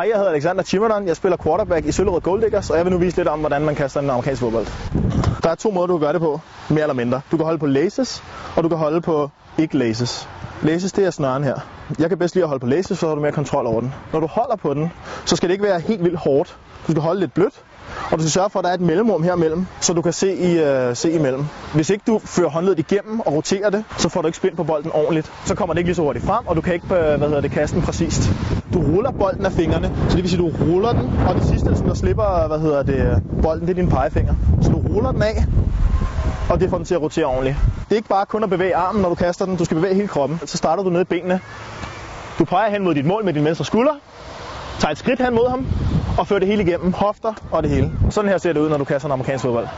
Hej, jeg hedder Alexander Chimmerdon. Jeg spiller quarterback i Søllerød Gold Diggers, og jeg vil nu vise lidt om, hvordan man kaster en amerikansk fodbold. Der er to måder, du kan gøre det på, mere eller mindre. Du kan holde på laces, og du kan holde på ikke laces. Laces, det er snøren her. Jeg kan bedst lide at holde på laces, så har du mere kontrol over den. Når du holder på den, så skal det ikke være helt vildt hårdt. Du skal holde lidt blødt, og du skal sørge for, at der er et mellemrum her imellem, så du kan se, i, øh, se imellem. Hvis ikke du fører håndledet igennem og roterer det, så får du ikke spændt på bolden ordentligt. Så kommer det ikke lige så hurtigt frem, og du kan ikke øh, hvad hedder det, kaste den præcist. Du ruller bolden af fingrene, så det vil sige, at du ruller den, og det sidste, der slipper hvad hedder det, bolden, det er din pegefinger. Så du ruller den af, og det får den til at rotere ordentligt. Det er ikke bare kun at bevæge armen, når du kaster den. Du skal bevæge hele kroppen. Så starter du ned i benene. Du peger hen mod dit mål med din venstre skulder. Tager et skridt hen mod ham, og fører det hele igennem. Hofter og det hele. Sådan her ser det ud, når du kaster en amerikansk fodbold.